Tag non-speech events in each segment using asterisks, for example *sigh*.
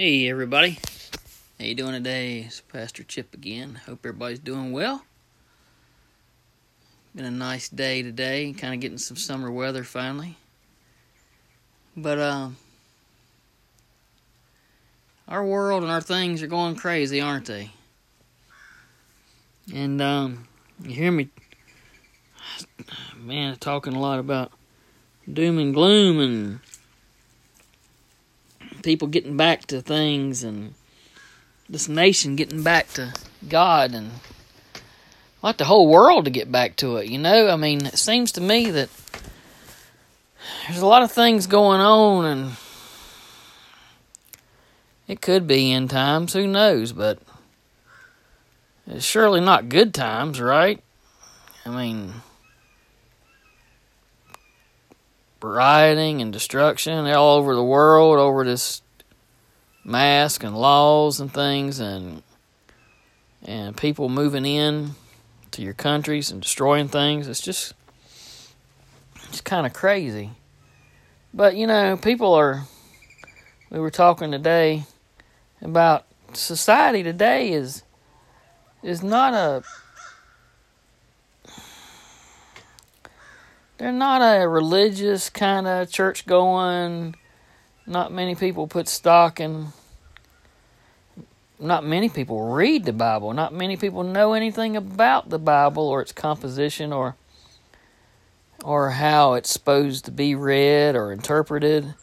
Hey everybody, how you doing today? It's Pastor Chip again. Hope everybody's doing well. Been a nice day today, kind of getting some summer weather finally. But um, our world and our things are going crazy, aren't they? And um, you hear me, man, talking a lot about doom and gloom and people getting back to things and this nation getting back to God and I'd like the whole world to get back to it, you know? I mean, it seems to me that there's a lot of things going on and it could be end times, who knows, but it's surely not good times, right? I mean, rioting and destruction all over the world over this mask and laws and things and and people moving in to your countries and destroying things. It's just it's kind of crazy. But you know people are we were talking today about society today is is not a they're not a religious kind of church going. Not many people put stock in. Not many people read the Bible. Not many people know anything about the Bible or its composition or or how it's supposed to be read or interpreted.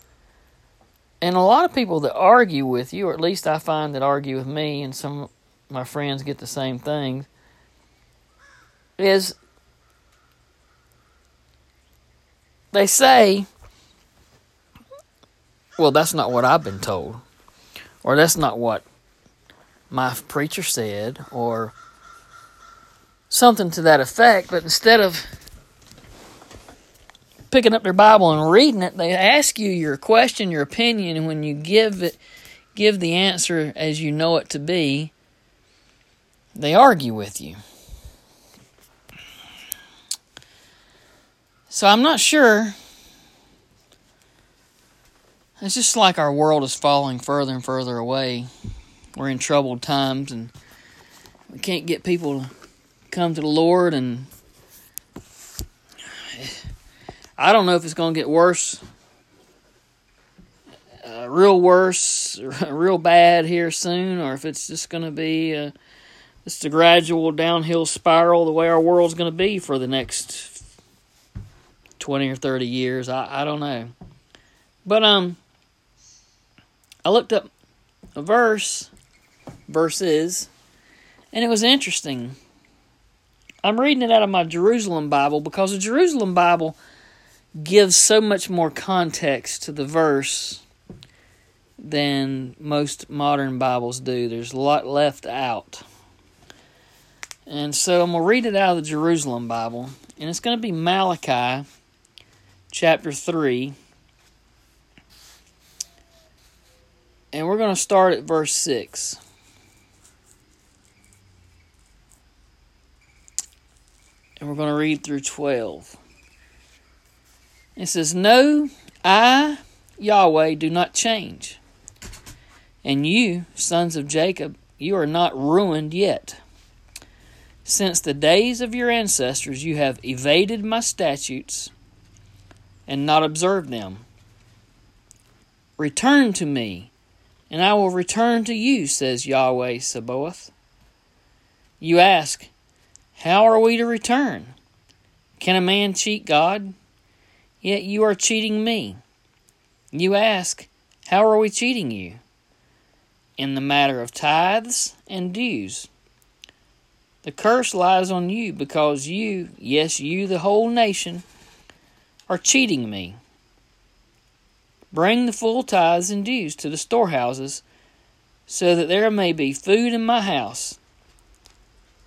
And a lot of people that argue with you, or at least I find that argue with me, and some of my friends get the same thing, is They say, well, that's not what I've been told, or that's not what my preacher said, or something to that effect. But instead of picking up their Bible and reading it, they ask you your question, your opinion, and when you give it, give the answer as you know it to be, they argue with you. So I'm not sure. It's just like our world is falling further and further away. We're in troubled times and we can't get people to come to the Lord and I don't know if it's going to get worse. Uh, real worse, *laughs* real bad here soon, or if it's just going to be uh, just a gradual downhill spiral the way our world's going to be for the next 20 or 30 years. I, I don't know. But um I looked up a verse verses and it was interesting. I'm reading it out of my Jerusalem Bible because the Jerusalem Bible gives so much more context to the verse than most modern Bibles do. There's a lot left out. And so I'm going to read it out of the Jerusalem Bible. And it's going to be Malachi chapter 3. And we're going to start at verse 6. And we're going to read through 12. It says, No, I, Yahweh, do not change. And you, sons of Jacob, you are not ruined yet. Since the days of your ancestors, you have evaded my statutes and not observe them. Return to me, and I will return to you, says Yahweh Sabaoth. You ask, How are we to return? Can a man cheat God? Yet you are cheating me. You ask, How are we cheating you? In the matter of tithes and dues. The curse lies on you because you, yes, you, the whole nation, are cheating me. Bring the full tithes and dues to the storehouses, so that there may be food in my house.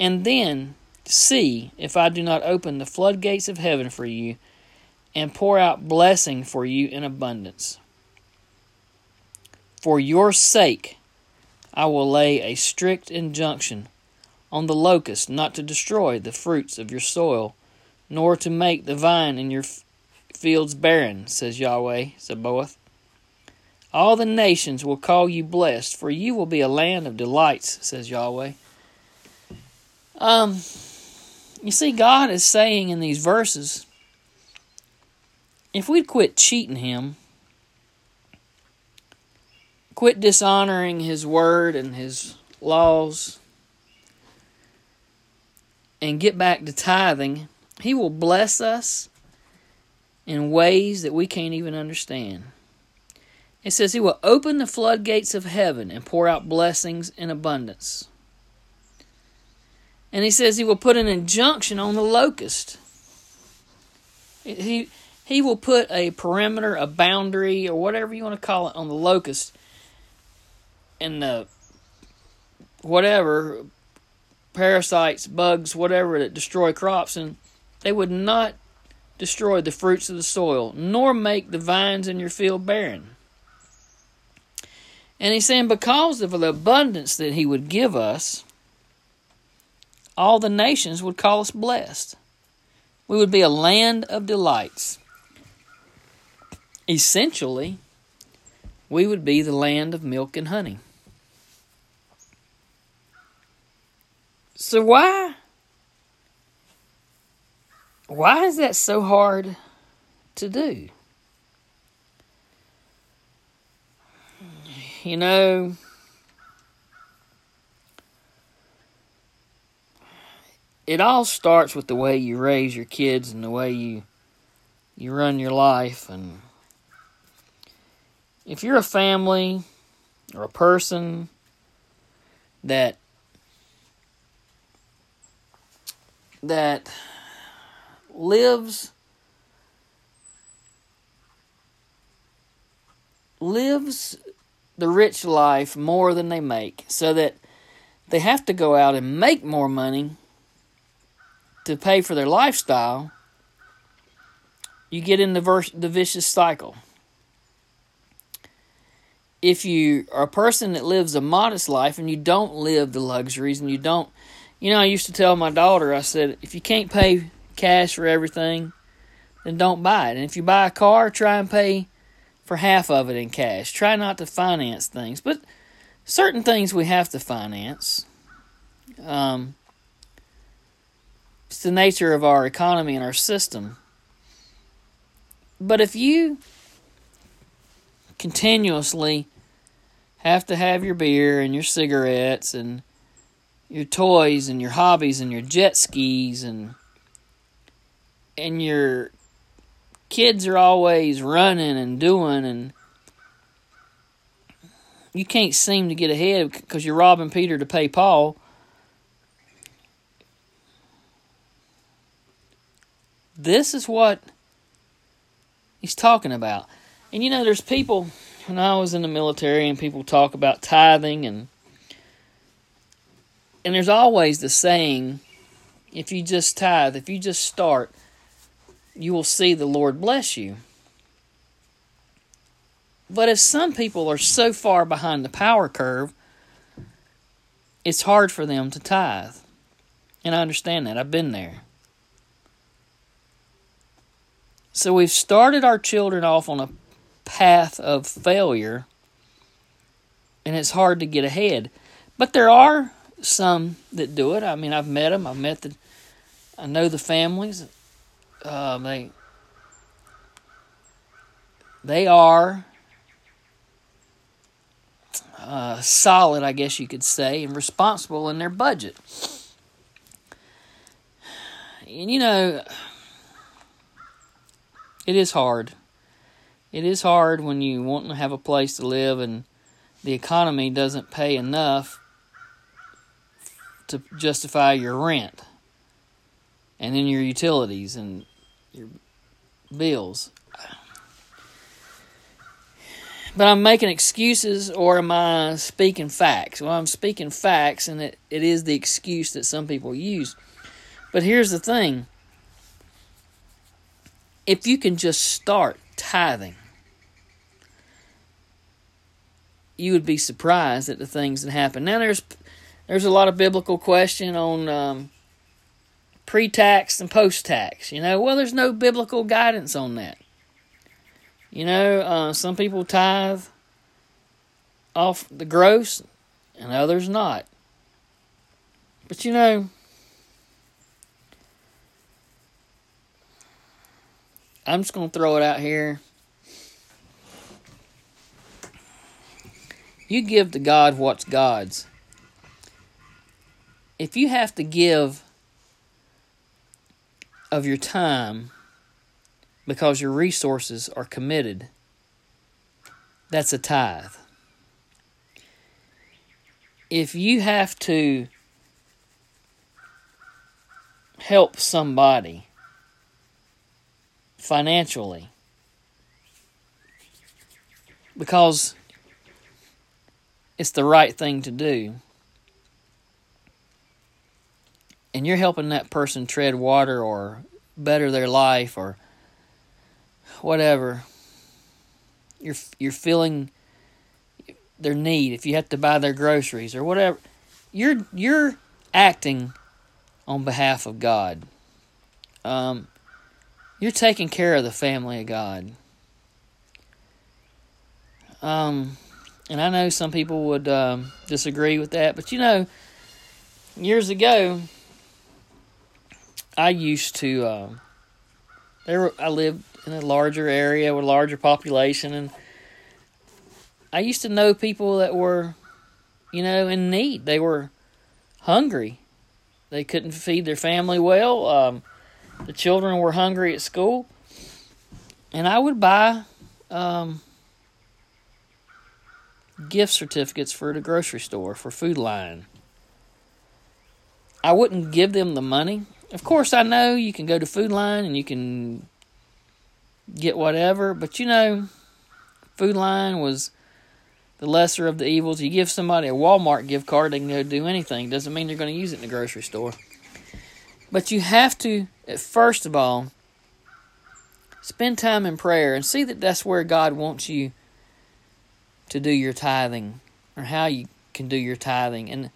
And then see if I do not open the floodgates of heaven for you and pour out blessing for you in abundance. For your sake, I will lay a strict injunction on the locust not to destroy the fruits of your soil, nor to make the vine in your fields barren, says Yahweh Sabaoth. All the nations will call you blessed, for you will be a land of delights, says Yahweh. Um, you see, God is saying in these verses, if we'd quit cheating Him, quit dishonoring His word and His laws, and get back to tithing, He will bless us in ways that we can't even understand. It says He will open the floodgates of heaven and pour out blessings in abundance. And He says He will put an injunction on the locust. He, he will put a perimeter, a boundary, or whatever you want to call it on the locust. And the whatever parasites, bugs, whatever that destroy crops, and they would not destroy the fruits of the soil, nor make the vines in your field barren. And he's saying, because of the abundance that he would give us, all the nations would call us blessed. We would be a land of delights. Essentially, we would be the land of milk and honey. So why why is that so hard to do? You know, it all starts with the way you raise your kids and the way you you run your life and if you're a family or a person that that lives lives the rich life more than they make so that they have to go out and make more money to pay for their lifestyle you get in the, verse, the vicious cycle. If you are a person that lives a modest life and you don't live the luxuries and you don't you know, I used to tell my daughter, I said, if you can't pay cash for everything, then don't buy it. And if you buy a car, try and pay for half of it in cash. Try not to finance things. But certain things we have to finance. Um, it's the nature of our economy and our system. But if you continuously have to have your beer and your cigarettes and your toys and your hobbies and your jet skis and and your kids are always running and doing and you can't seem to get ahead because you're robbing Peter to pay Paul. This is what he's talking about. And you know, there's people, when I was in the military, and people talk about tithing and and there's always the saying if you just tithe, if you just start, you will see the Lord bless you. But if some people are so far behind the power curve, it's hard for them to tithe. And I understand that. I've been there. So we've started our children off on a path of failure, and it's hard to get ahead. But there are some that do it. I mean, I've met them. I've met the, I know the families. Uh, they, they are uh, solid, I guess you could say, and responsible in their budget. And you know, it is hard. It is hard when you want to have a place to live and the economy doesn't pay enough to justify your rent and then your utilities and your bills. But I'm making excuses or am I speaking facts? Well, I'm speaking facts, and it, it is the excuse that some people use. But here's the thing if you can just start tithing, you would be surprised at the things that happen. Now, there's there's a lot of biblical question on um, pre-tax and post-tax. You know, well, there's no biblical guidance on that. You know, uh, some people tithe off the gross and others not. But you know, I'm just going to throw it out here. You give to God what's God's. If you have to give of your time because your resources are committed, that's a tithe. If you have to help somebody financially because it's the right thing to do. And you're helping that person tread water or better their life or whatever. You're you're feeling their need if you have to buy their groceries or whatever. You're you're acting on behalf of God. Um, you're taking care of the family of God. Um, and I know some people would um, disagree with that, but you know, years ago, I used to. Uh, there, I lived in a larger area with a larger population, and I used to know people that were, you know, in need. They were hungry. They couldn't feed their family well. Um, the children were hungry at school, and I would buy um, gift certificates for the grocery store for Food Lion. I wouldn't give them the money. Of course, I know you can go to Food Lion and you can get whatever, but you know, Food Lion was the lesser of the evils. You give somebody a Walmart gift card, they can go do anything. Doesn't mean they're going to use it in the grocery store. But you have to, first of all, spend time in prayer and see that that's where God wants you to do your tithing or how you can do your tithing. And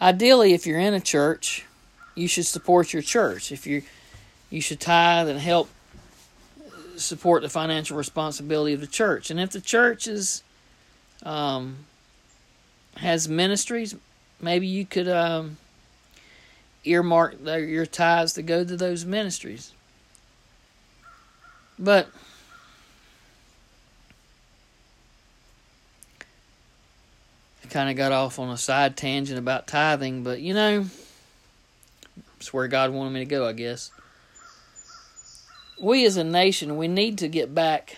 ideally, if you're in a church, you should support your church. If you you should tithe and help support the financial responsibility of the church. And if the church is um, has ministries, maybe you could um, earmark your tithes to go to those ministries. But kind of got off on a side tangent about tithing, but you know, it's where God wanted me to go, I guess. We as a nation, we need to get back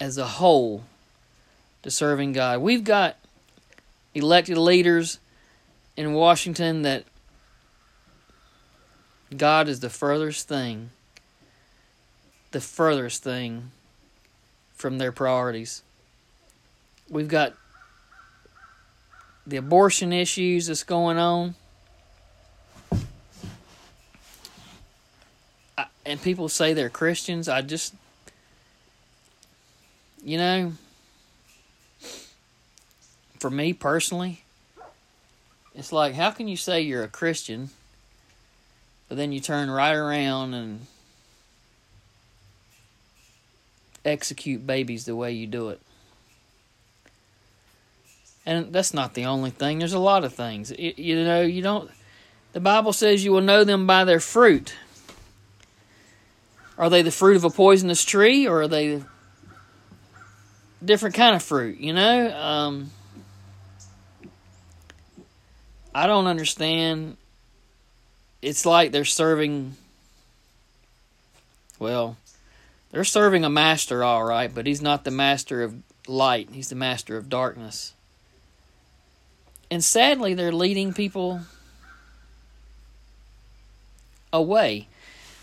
as a whole to serving God. We've got elected leaders in Washington that God is the furthest thing, the furthest thing from their priorities. We've got the abortion issues that's going on. I, and people say they're Christians. I just, you know, for me personally, it's like, how can you say you're a Christian, but then you turn right around and execute babies the way you do it? And that's not the only thing. There's a lot of things. You know, you don't. The Bible says you will know them by their fruit. Are they the fruit of a poisonous tree, or are they a different kind of fruit? You know, um, I don't understand. It's like they're serving. Well, they're serving a master, all right, but he's not the master of light. He's the master of darkness. And sadly, they're leading people away.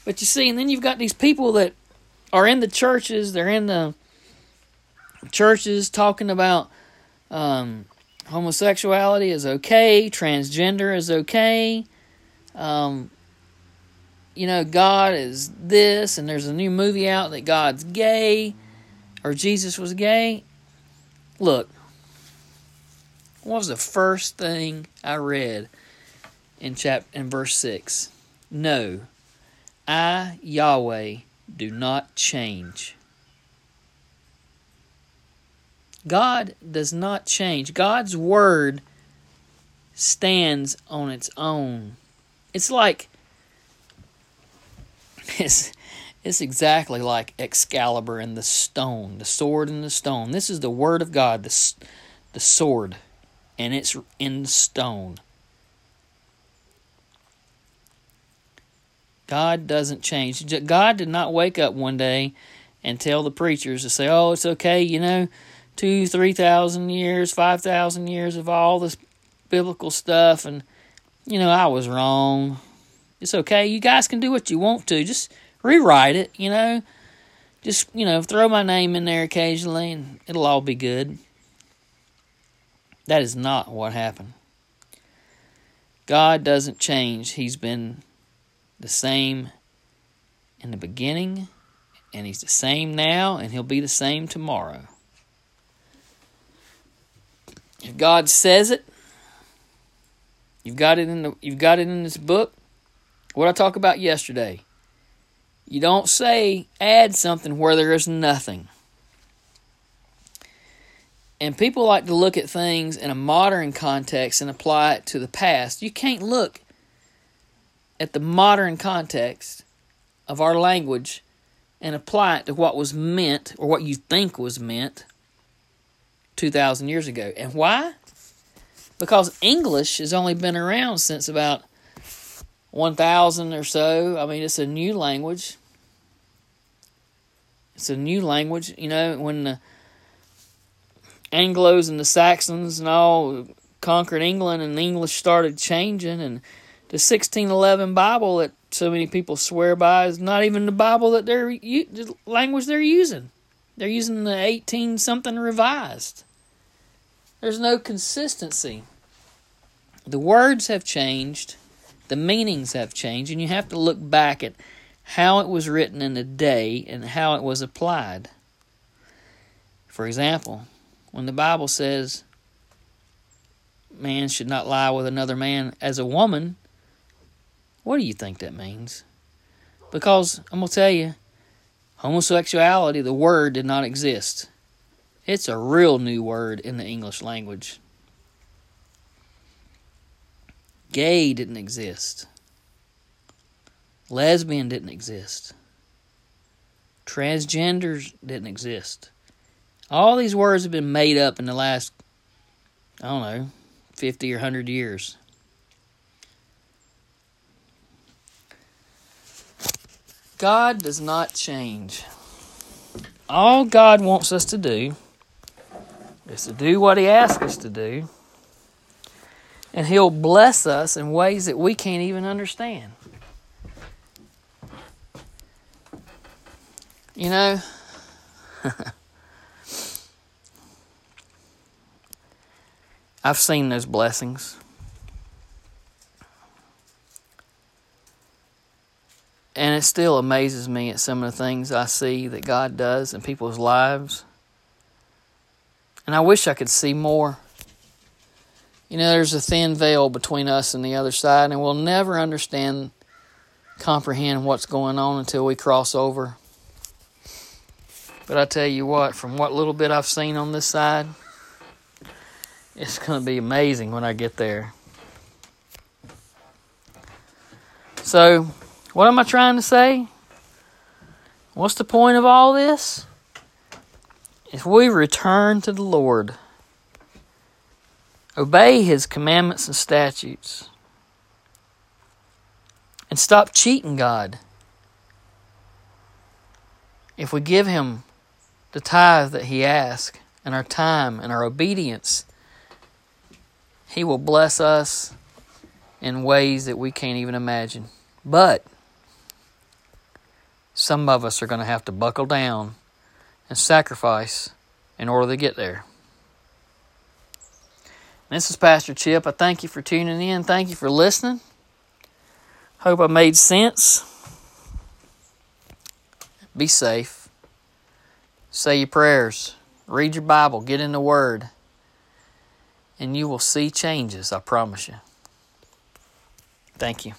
But you see, and then you've got these people that are in the churches, they're in the churches talking about um, homosexuality is okay, transgender is okay. Um, you know, God is this, and there's a new movie out that God's gay or Jesus was gay. Look, what was the first thing I read in chap in verse six? No, I Yahweh do not change. God does not change. God's word stands on its own. It's like *laughs* it's it's exactly like Excalibur and the stone, the sword and the stone. This is the word of God, the the sword, and it's in stone. God doesn't change. God did not wake up one day and tell the preachers to say, "Oh, it's okay," you know, two, three thousand years, five thousand years of all this biblical stuff, and you know I was wrong. It's okay. You guys can do what you want to. Just rewrite it. You know, just you know throw my name in there occasionally, and it'll all be good. That is not what happened. God doesn't change. He's been the same in the beginning, and He's the same now, and He'll be the same tomorrow. If God says it, you've got it in the you've got it in this book. What I talked about yesterday. You don't say add something where there is nothing. And people like to look at things in a modern context and apply it to the past. You can't look at the modern context of our language and apply it to what was meant or what you think was meant 2,000 years ago. And why? Because English has only been around since about 1,000 or so. I mean, it's a new language. It's a new language. You know, when the Anglos and the Saxons and all conquered England and the English started changing, and the 1611 Bible that so many people swear by is not even the Bible that they're the language they're using. They're using the 18 something revised. There's no consistency. The words have changed, the meanings have changed, and you have to look back at how it was written in the day and how it was applied. For example, when the Bible says man should not lie with another man as a woman, what do you think that means? Because I'm going to tell you, homosexuality, the word did not exist. It's a real new word in the English language. Gay didn't exist. Lesbian didn't exist. Transgenders didn't exist. All these words have been made up in the last, I don't know, 50 or 100 years. God does not change. All God wants us to do is to do what He asks us to do, and He'll bless us in ways that we can't even understand. You know, *laughs* I've seen those blessings. And it still amazes me at some of the things I see that God does in people's lives. And I wish I could see more. You know, there's a thin veil between us and the other side, and we'll never understand, comprehend what's going on until we cross over. But I tell you what, from what little bit I've seen on this side, it's going to be amazing when I get there. So, what am I trying to say? What's the point of all this? If we return to the Lord, obey His commandments and statutes, and stop cheating God, if we give Him the tithe that He asks, and our time and our obedience, He will bless us in ways that we can't even imagine. But some of us are going to have to buckle down and sacrifice in order to get there. This is Pastor Chip. I thank you for tuning in. Thank you for listening. Hope I made sense. Be safe. Say your prayers. Read your Bible. Get in the Word. And you will see changes, I promise you. Thank you.